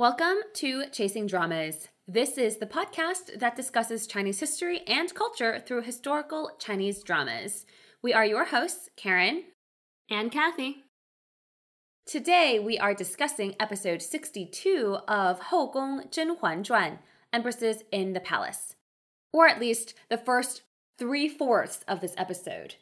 Welcome to Chasing Dramas. This is the podcast that discusses Chinese history and culture through historical Chinese dramas. We are your hosts, Karen and Kathy. Today we are discussing episode 62 of Hou Gong Zhen Huan Zhuan, Empresses in the Palace, or at least the first three fourths of this episode.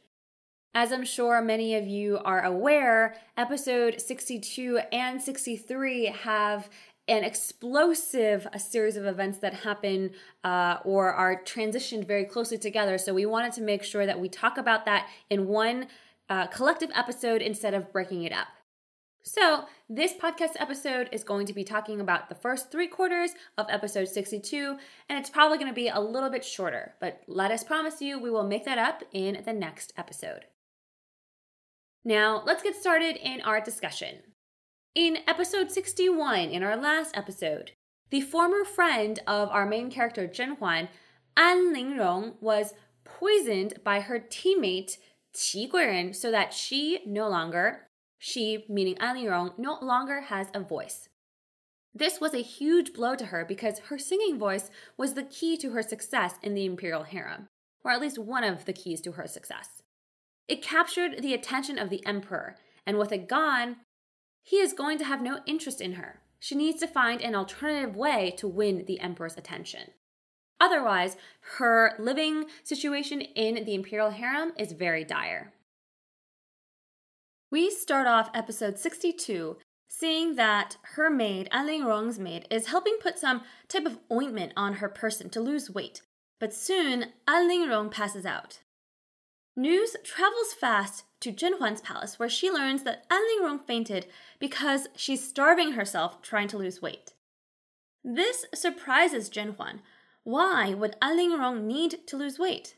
As I'm sure many of you are aware, episode 62 and 63 have an explosive a series of events that happen uh, or are transitioned very closely together. So we wanted to make sure that we talk about that in one uh, collective episode instead of breaking it up. So, this podcast episode is going to be talking about the first three quarters of episode 62, and it's probably going to be a little bit shorter, but let us promise you we will make that up in the next episode. Now, let's get started in our discussion. In episode 61, in our last episode, the former friend of our main character Zhen Huan, An Lingrong, was poisoned by her teammate Qi Guiren so that she no longer, she meaning An Lingrong, no longer has a voice. This was a huge blow to her because her singing voice was the key to her success in the imperial harem, or at least one of the keys to her success. It captured the attention of the emperor, and with it gone, he is going to have no interest in her. She needs to find an alternative way to win the emperor's attention. Otherwise, her living situation in the imperial harem is very dire. We start off episode 62 seeing that her maid, An Lingrong's maid, is helping put some type of ointment on her person to lose weight. But soon, An Lingrong passes out. News travels fast to Zhen Huan's palace, where she learns that An Lingrong fainted because she's starving herself trying to lose weight. This surprises Zhen Huan. Why would An Lingrong need to lose weight?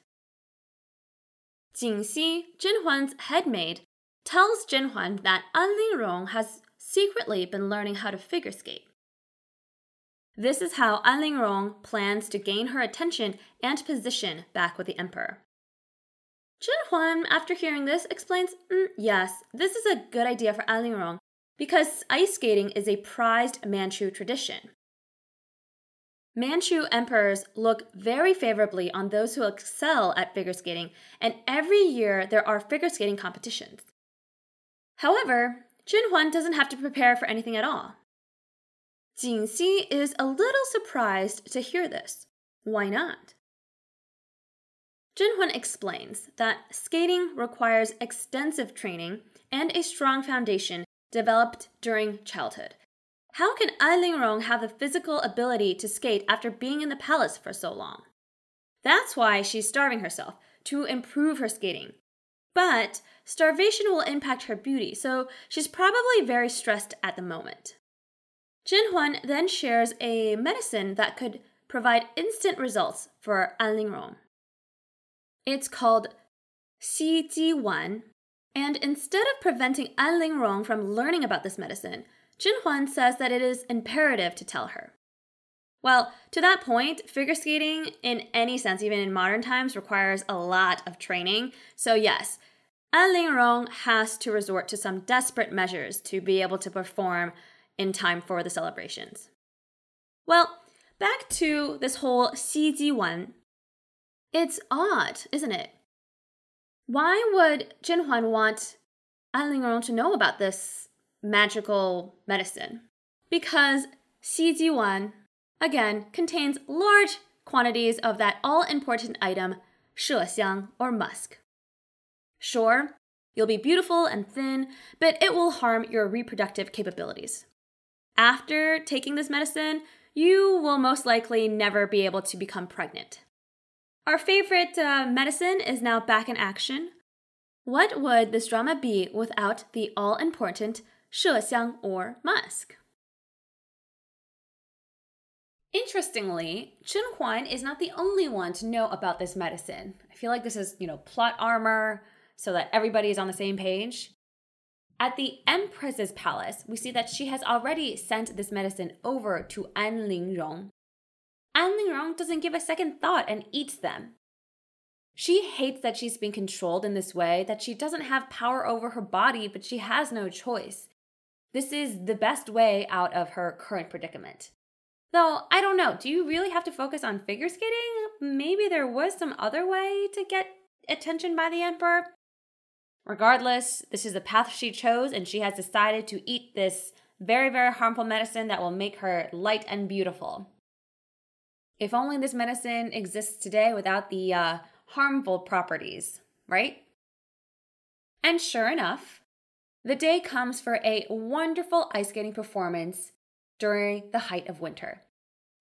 Jingxi, Zhen Huan's head maid, tells Zhen Huan that An Lingrong has secretly been learning how to figure skate. This is how An Lingrong plans to gain her attention and position back with the emperor. Zhen Huan, after hearing this, explains mm, yes, this is a good idea for An Lingrong because ice skating is a prized Manchu tradition. Manchu emperors look very favorably on those who excel at figure skating, and every year there are figure skating competitions. However, Zhen Huan doesn't have to prepare for anything at all. Jingxi is a little surprised to hear this. Why not? Zhen Huan explains that skating requires extensive training and a strong foundation developed during childhood. How can An Lingrong have the physical ability to skate after being in the palace for so long? That's why she's starving herself, to improve her skating. But starvation will impact her beauty, so she's probably very stressed at the moment. Zhen Huan then shares a medicine that could provide instant results for An Lingrong. It's called Xi Ji Wan. And instead of preventing An Lingrong from learning about this medicine, Zhen Huan says that it is imperative to tell her. Well, to that point, figure skating in any sense, even in modern times, requires a lot of training. So, yes, An Lingrong has to resort to some desperate measures to be able to perform in time for the celebrations. Well, back to this whole Xi Ji Wan it's odd, isn't it? Why would Zhen Huan want An Lingrong to know about this magical medicine? Because Xi Ji Wan, again, contains large quantities of that all important item, Xiang or musk. Sure, you'll be beautiful and thin, but it will harm your reproductive capabilities. After taking this medicine, you will most likely never be able to become pregnant. Our favorite uh, medicine is now back in action. What would this drama be without the all important Xiang or musk? Interestingly, Zhen Huan is not the only one to know about this medicine. I feel like this is, you know, plot armor so that everybody is on the same page. At the Empress's palace, we see that she has already sent this medicine over to An Lingrong, An Lingrong doesn't give a second thought and eats them. She hates that she's being controlled in this way, that she doesn't have power over her body, but she has no choice. This is the best way out of her current predicament. Though, I don't know, do you really have to focus on figure skating? Maybe there was some other way to get attention by the Emperor? Regardless, this is the path she chose, and she has decided to eat this very, very harmful medicine that will make her light and beautiful. If only this medicine exists today without the uh, harmful properties, right? And sure enough, the day comes for a wonderful ice skating performance during the height of winter.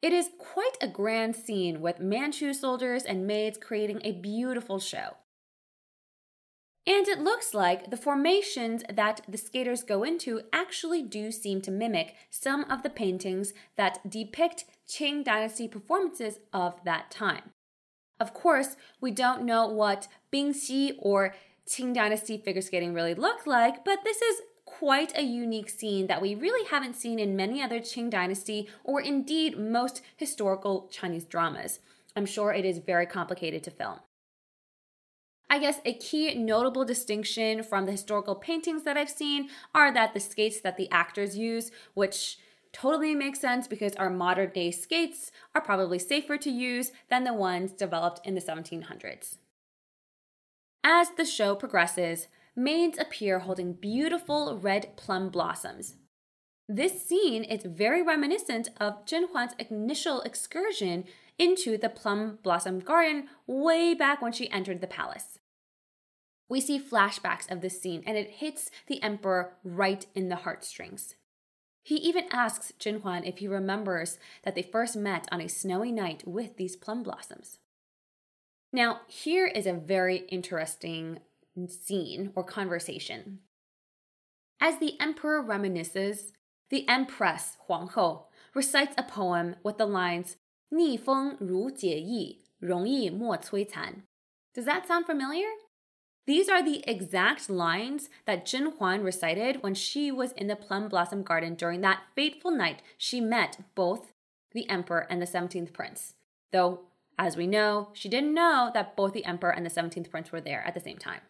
It is quite a grand scene with Manchu soldiers and maids creating a beautiful show. And it looks like the formations that the skaters go into actually do seem to mimic some of the paintings that depict Qing Dynasty performances of that time. Of course, we don't know what Bingxi or Qing Dynasty figure skating really looked like, but this is quite a unique scene that we really haven't seen in many other Qing Dynasty or indeed most historical Chinese dramas. I'm sure it is very complicated to film. I guess a key notable distinction from the historical paintings that I've seen are that the skates that the actors use, which totally makes sense because our modern day skates are probably safer to use than the ones developed in the 1700s. As the show progresses, maids appear holding beautiful red plum blossoms. This scene is very reminiscent of Zhen Huan's initial excursion into the plum blossom garden way back when she entered the palace. We see flashbacks of this scene and it hits the emperor right in the heartstrings. He even asks Zhen Huan if he remembers that they first met on a snowy night with these plum blossoms. Now, here is a very interesting scene or conversation. As the emperor reminisces, the empress Huang Hou recites a poem with the lines "逆风如解意，容易莫摧残." Does that sound familiar? These are the exact lines that Zhen Huan recited when she was in the plum blossom garden during that fateful night she met both the emperor and the 17th prince. Though, as we know, she didn't know that both the emperor and the 17th prince were there at the same time.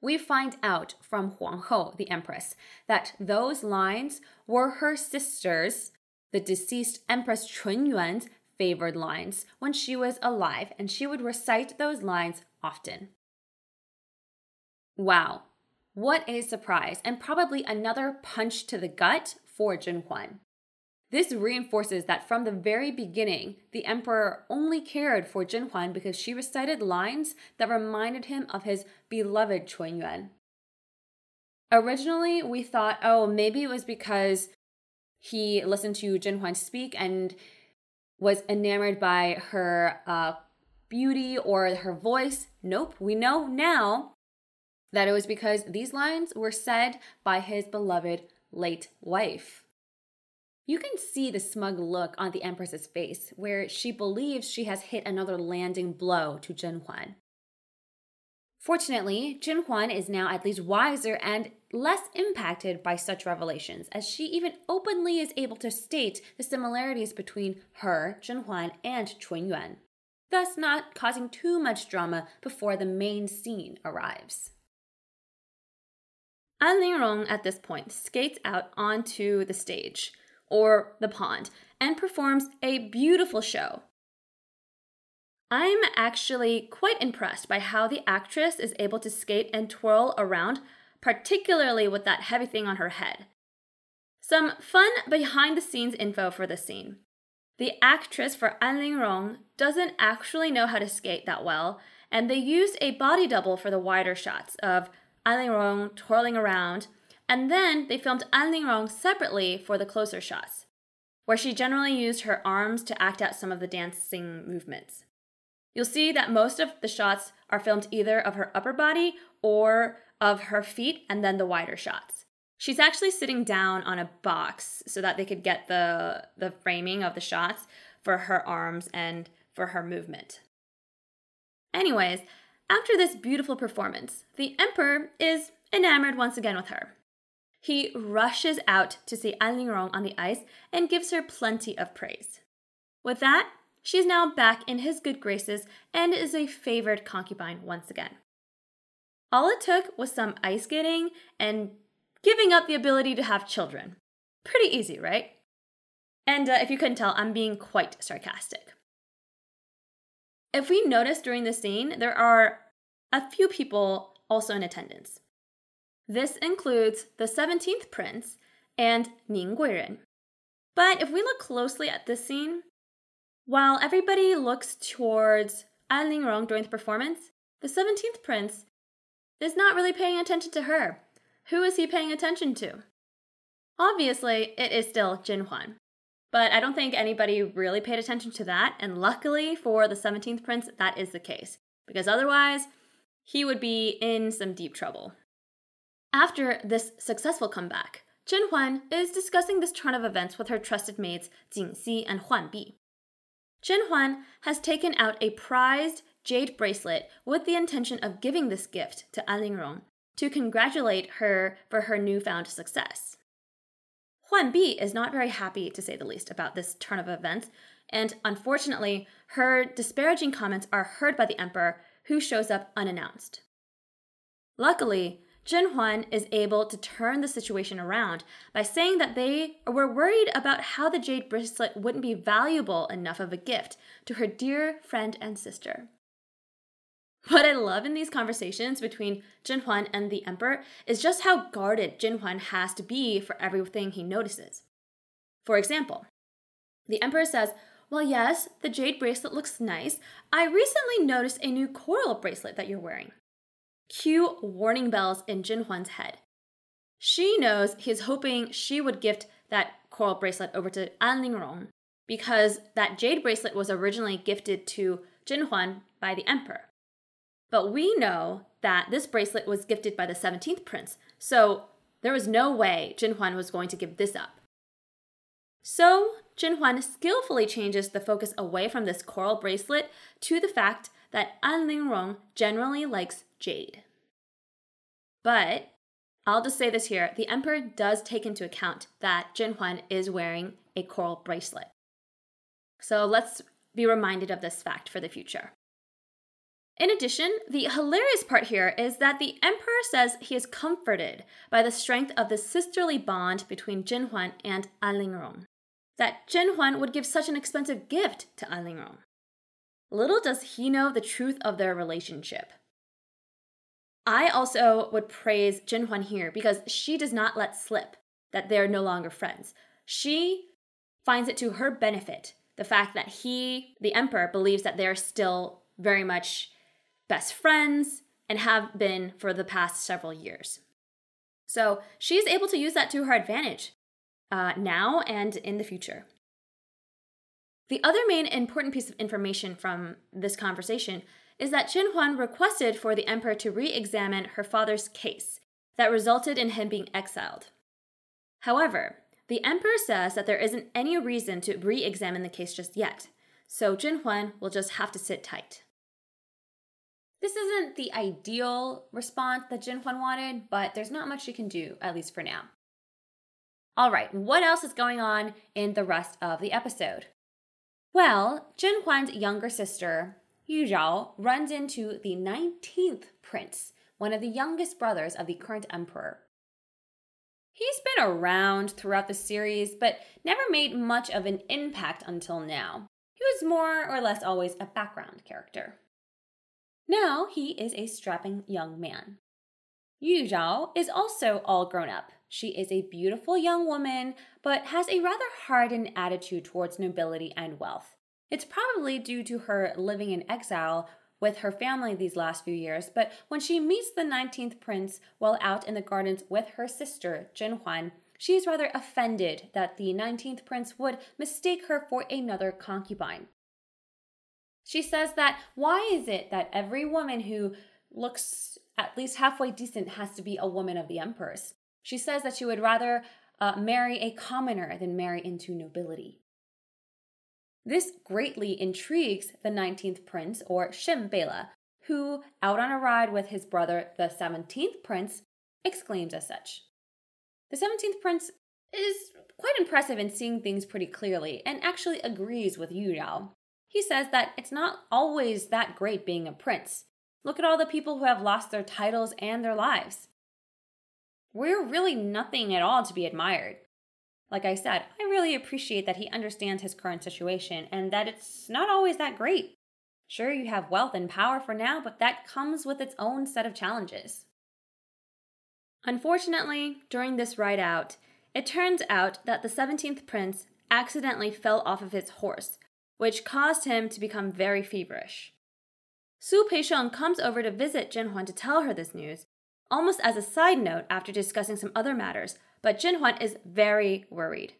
We find out from Huang Hou, the empress, that those lines were her sister's, the deceased Empress Chun Yuan's, favored lines when she was alive, and she would recite those lines often. Wow, what a surprise, and probably another punch to the gut for Zhen Huan. This reinforces that from the very beginning, the emperor only cared for Zhen Huan because she recited lines that reminded him of his beloved Chun Yuan. Originally, we thought, oh, maybe it was because he listened to Zhen Huan speak and was enamored by her uh, beauty or her voice. Nope, we know now that it was because these lines were said by his beloved late wife. You can see the smug look on the Empress's face, where she believes she has hit another landing blow to Zhen Huan. Fortunately, Zhen Huan is now at least wiser and less impacted by such revelations, as she even openly is able to state the similarities between her, Zhen Huan, and Chun Yuan, thus not causing too much drama before the main scene arrives. An Lingrong at this point skates out onto the stage, or the pond, and performs a beautiful show. I'm actually quite impressed by how the actress is able to skate and twirl around, particularly with that heavy thing on her head. Some fun behind the scenes info for this scene. The actress for An Lingrong doesn't actually know how to skate that well, and they used a body double for the wider shots of an Lingrong twirling around, and then they filmed An Lingrong separately for the closer shots, where she generally used her arms to act out some of the dancing movements. You'll see that most of the shots are filmed either of her upper body or of her feet and then the wider shots. She's actually sitting down on a box so that they could get the the framing of the shots for her arms and for her movement. Anyways, after this beautiful performance, the emperor is enamored once again with her. He rushes out to see An Lingrong on the ice and gives her plenty of praise. With that, she is now back in his good graces and is a favored concubine once again. All it took was some ice skating and giving up the ability to have children. Pretty easy, right? And uh, if you couldn't tell, I'm being quite sarcastic. If we notice during the scene, there are a few people also in attendance. This includes the 17th prince and Ning Guiren. But if we look closely at this scene, while everybody looks towards An Lingrong during the performance, the 17th prince is not really paying attention to her. Who is he paying attention to? Obviously, it is still Zhen Huan. But I don't think anybody really paid attention to that, and luckily for the 17th prince, that is the case, because otherwise, he would be in some deep trouble. After this successful comeback, Zhen Huan is discussing this turn of events with her trusted maids Jing Xi and Huan Bi. Zhen Huan has taken out a prized jade bracelet with the intention of giving this gift to An Lingrong to congratulate her for her newfound success. Huan Bi is not very happy, to say the least, about this turn of events, and unfortunately, her disparaging comments are heard by the emperor, who shows up unannounced. Luckily, Zhen Huan is able to turn the situation around by saying that they were worried about how the jade bracelet wouldn't be valuable enough of a gift to her dear friend and sister. What I love in these conversations between Zhen Huan and the emperor is just how guarded Zhen Huan has to be for everything he notices. For example, the emperor says, Well, yes, the jade bracelet looks nice. I recently noticed a new coral bracelet that you're wearing. Cue warning bells in Zhen Huan's head. She knows he's hoping she would gift that coral bracelet over to An Lingrong because that jade bracelet was originally gifted to Zhen Huan by the emperor. But we know that this bracelet was gifted by the 17th prince, so there was no way Zhen Huan was going to give this up. So, Zhen Huan skillfully changes the focus away from this coral bracelet to the fact that An Lingrong generally likes jade. But I'll just say this here the emperor does take into account that Zhen Huan is wearing a coral bracelet. So let's be reminded of this fact for the future. In addition, the hilarious part here is that the emperor says he is comforted by the strength of the sisterly bond between Zhen Huan and An Lingrong. That Zhen Huan would give such an expensive gift to An Lingrong. Little does he know the truth of their relationship. I also would praise Zhen Huan here because she does not let slip that they're no longer friends. She finds it to her benefit the fact that he, the emperor, believes that they're still very much best friends and have been for the past several years. So she's able to use that to her advantage uh, now and in the future. The other main important piece of information from this conversation is that Zhen Huan requested for the emperor to re examine her father's case that resulted in him being exiled. However, the emperor says that there isn't any reason to re examine the case just yet, so Zhen Huan will just have to sit tight. This isn't the ideal response that Zhen Huan wanted, but there's not much she can do, at least for now. All right, what else is going on in the rest of the episode? Well, Zhen Huan's younger sister, Yu Zhao, runs into the 19th prince, one of the youngest brothers of the current emperor. He's been around throughout the series, but never made much of an impact until now. He was more or less always a background character. Now he is a strapping young man. Yu Zhao is also all grown up. She is a beautiful young woman, but has a rather hardened attitude towards nobility and wealth. It's probably due to her living in exile with her family these last few years, but when she meets the 19th prince while out in the gardens with her sister, Zhen Huan, she is rather offended that the 19th prince would mistake her for another concubine. She says that why is it that every woman who looks at least halfway decent has to be a woman of the emperor's? She says that she would rather uh, marry a commoner than marry into nobility. This greatly intrigues the 19th prince, or Shen Beile, who, out on a ride with his brother, the 17th prince, exclaims as such. The 17th prince is quite impressive in seeing things pretty clearly and actually agrees with Yu Zhao. He says that it's not always that great being a prince. Look at all the people who have lost their titles and their lives. we're really nothing at all to be admired. Like I said, I really appreciate that he understands his current situation and that it's not always that great. Sure, you have wealth and power for now, but that comes with its own set of challenges. Unfortunately, during this ride out, it turns out that the 17th prince accidentally fell off of his horse, which caused him to become very feverish. Su Peisheng comes over to visit Zhen Huan to tell her this news, almost as a side note after discussing some other matters, but Zhen Huan is very worried.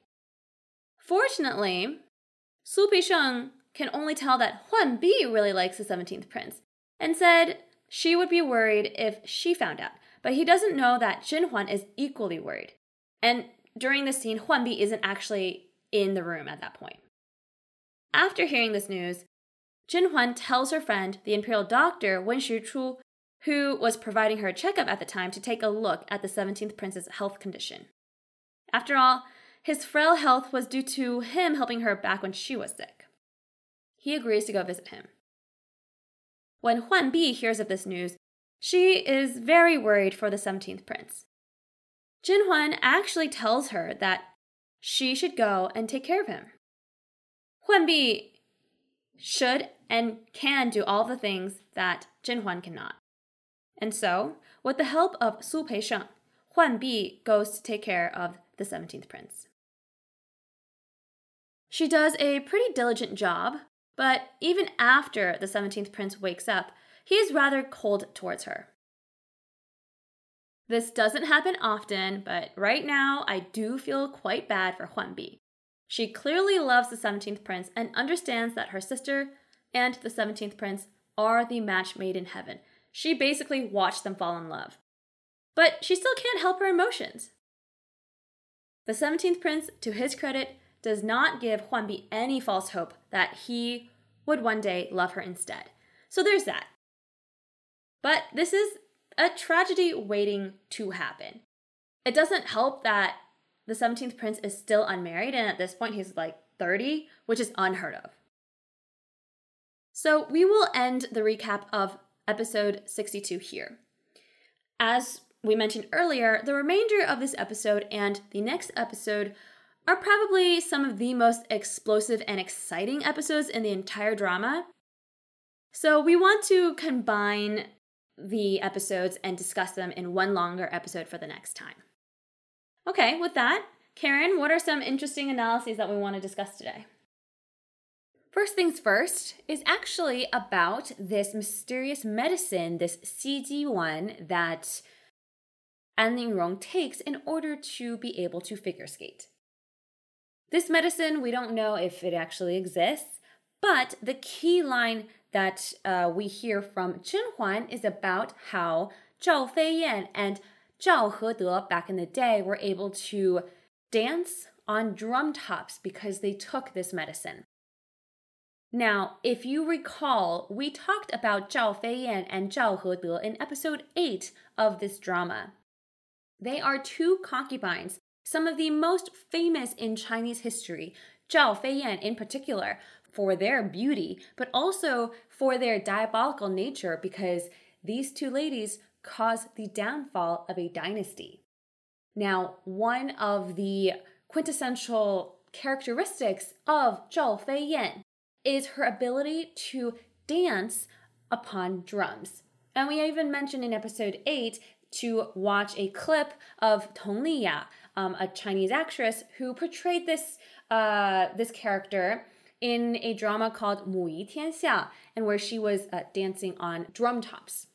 Fortunately, Su Peisheng can only tell that Huan Bi really likes the 17th prince and said she would be worried if she found out, but he doesn't know that Zhen Huan is equally worried. And during the scene, Huan Bi isn't actually in the room at that point. After hearing this news, Zhen Huan tells her friend, the imperial doctor Wen Shichu, who was providing her a checkup at the time, to take a look at the 17th prince's health condition. After all, his frail health was due to him helping her back when she was sick. He agrees to go visit him. When Huan Bi hears of this news, she is very worried for the 17th prince. Zhen Huan actually tells her that she should go and take care of him. Huan Bi should and can do all the things that Zhen Huan cannot. And so, with the help of Su Peisheng, Huan Bi goes to take care of the 17th prince. She does a pretty diligent job, but even after the 17th prince wakes up, he is rather cold towards her. This doesn't happen often, but right now I do feel quite bad for Huan Bi. She clearly loves the 17th prince and understands that her sister and the 17th prince are the match made in heaven. She basically watched them fall in love. But she still can't help her emotions. The 17th prince, to his credit, does not give Huan Bi any false hope that he would one day love her instead. So there's that. But this is a tragedy waiting to happen. It doesn't help that the 17th prince is still unmarried, and at this point he's like 30, which is unheard of. So we will end the recap of episode 62 here. As we mentioned earlier, the remainder of this episode and the next episode are probably some of the most explosive and exciting episodes in the entire drama. So we want to combine the episodes and discuss them in one longer episode for the next time. Okay, with that, Karen, what are some interesting analyses that we want to discuss today? First things first is actually about this mysterious medicine, this Xi Ji Wan that An Lingrong takes in order to be able to figure skate. This medicine, we don't know if it actually exists, but the key line that uh, we hear from Zhen Huan is about how Zhao Feiyan and Zhao Hede back in the day were able to dance on drum tops because they took this medicine. Now, if you recall, we talked about Zhao Feiyan and Zhao Hede in episode 8 of this drama. They are two concubines, some of the most famous in Chinese history, Zhao Feiyan in particular, for their beauty, but also for their diabolical nature because these two ladies caused the downfall of a dynasty. Now, one of the quintessential characteristics of Zhao Feiyan is her ability to dance upon drums. And we even mentioned in episode 8 to watch a clip of Tong Liya, um, a Chinese actress who portrayed this uh, this character in a drama called Mu Yi Tian Xia, and where she was uh, dancing on drum tops.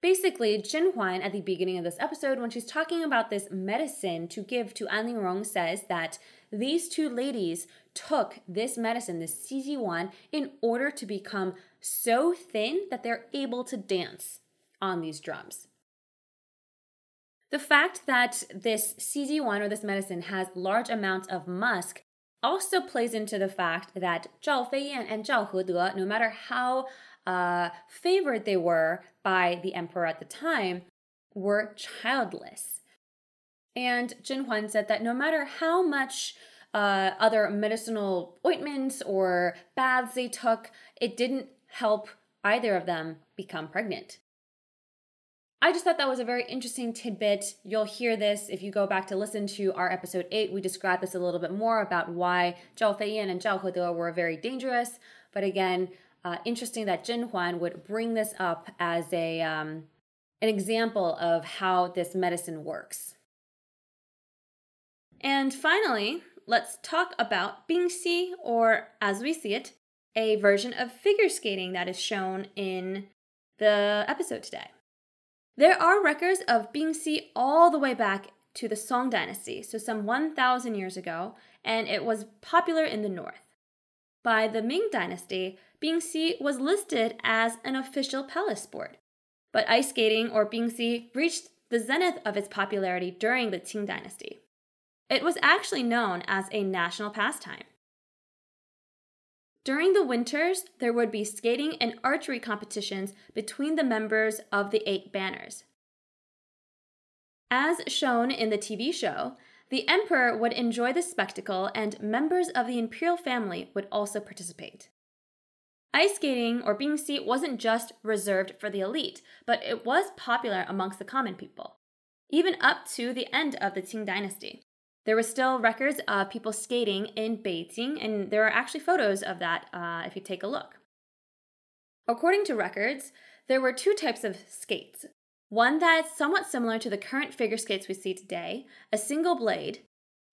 Basically, Zhen Huan at the beginning of this episode, when she's talking about this medicine to give to An Lingrong, says that these two ladies took this medicine, this Xi Ji Wan, in order to become so thin that they're able to dance on these drums. The fact that this Xi Ji Wan or this medicine has large amounts of musk also plays into the fact that Zhao Feiyan and Zhao Hede, no matter how uh, favored they were by the emperor at the time, were childless. And Zhen Huan said that no matter how much uh, other medicinal ointments or baths they took, it didn't help either of them become pregnant. I just thought that was a very interesting tidbit. You'll hear this if you go back to listen to our episode 8. We described this a little bit more about why Zhao Feiyan and Zhao Hede were very dangerous. But again, uh, interesting that Zhen Huan would bring this up as a um, an example of how this medicine works. And finally, let's talk about Bingxi, or as we see it, a version of figure skating that is shown in the episode today. There are records of Bingxi all the way back to the Song Dynasty, so some 1,000 years ago, and it was popular in the north. By the Ming Dynasty, Bingxi was listed as an official palace sport, but ice skating or Bingxi reached the zenith of its popularity during the Qing Dynasty. It was actually known as a national pastime. During the winters, there would be skating and archery competitions between the members of the Eight Banners. As shown in the TV show, the emperor would enjoy the spectacle and members of the imperial family would also participate. Ice skating or bingxi wasn't just reserved for the elite, but it was popular amongst the common people, even up to the end of the Qing dynasty. There were still records of people skating in Beijing, and there are actually photos of that uh, if you take a look. According to records, there were two types of skates. One that's somewhat similar to the current figure skates we see today, a single blade,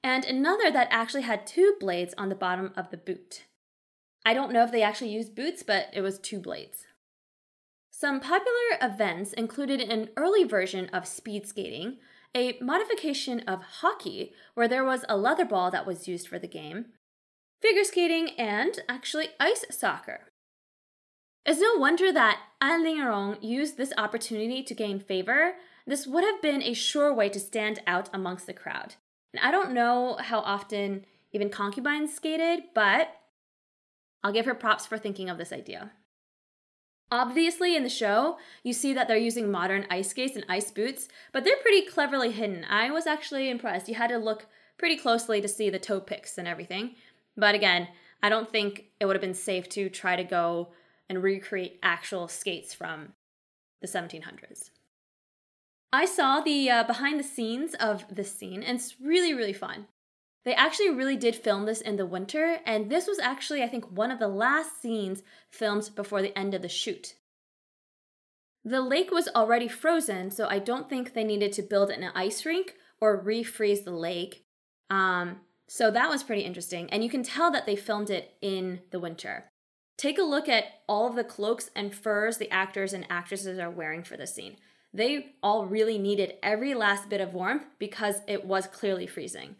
and another that actually had two blades on the bottom of the boot. I don't know if they actually used boots, but it was two blades. Some popular events included an early version of speed skating, a modification of hockey where there was a leather ball that was used for the game, figure skating, and actually ice soccer. It's no wonder that An Lingrong used this opportunity to gain favor. This would have been a sure way to stand out amongst the crowd. And I don't know how often even concubines skated, but I'll give her props for thinking of this idea. Obviously, in the show, you see that they're using modern ice skates and ice boots, but they're pretty cleverly hidden. I was actually impressed. You had to look pretty closely to see the toe picks and everything. But again, I don't think it would have been safe to try to go and recreate actual skates from the 1700s. I saw the uh, behind the scenes of this scene, and it's really, really fun. They actually really did film this in the winter, and this was actually, I think, one of the last scenes filmed before the end of the shoot. The lake was already frozen, so I don't think they needed to build an ice rink or refreeze the lake. Um, so that was pretty interesting, and you can tell that they filmed it in the winter. Take a look at all of the cloaks and furs the actors and actresses are wearing for this scene. They all really needed every last bit of warmth because it was clearly freezing.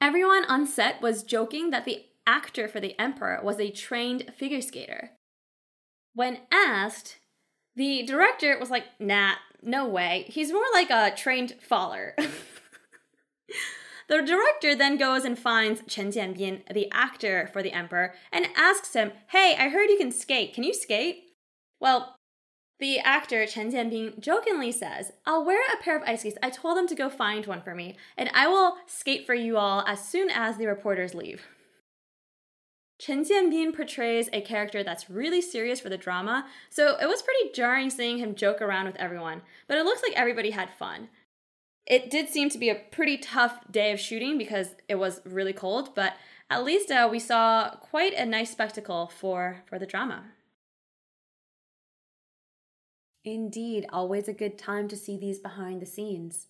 Everyone on set was joking that the actor for the Emperor was a trained figure skater. When asked, the director was like, nah, no way. He's more like a trained faller. the director then goes and finds Chen Jianbin, the actor for the Emperor, and asks him, hey, I heard you can skate. Can you skate? Well, the actor Chen Jianbin jokingly says, I'll wear a pair of ice skates. I told them to go find one for me, and I will skate for you all as soon as the reporters leave. Chen Jianbin portrays a character that's really serious for the drama, so it was pretty jarring seeing him joke around with everyone, but it looks like everybody had fun. It did seem to be a pretty tough day of shooting because it was really cold, but at least uh, we saw quite a nice spectacle for, for the drama. Indeed, always a good time to see these behind the scenes.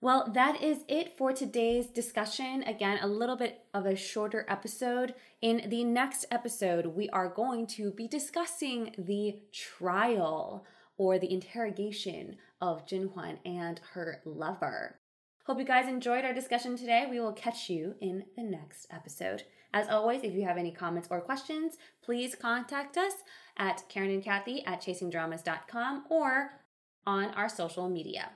Well, that is it for today's discussion. Again, a little bit of a shorter episode. In the next episode, we are going to be discussing the trial or the interrogation of Zhen Huan and her lover. Hope you guys enjoyed our discussion today. We will catch you in the next episode. As always, if you have any comments or questions, please contact us at Karen and Kathy at chasingdramas.com or on our social media.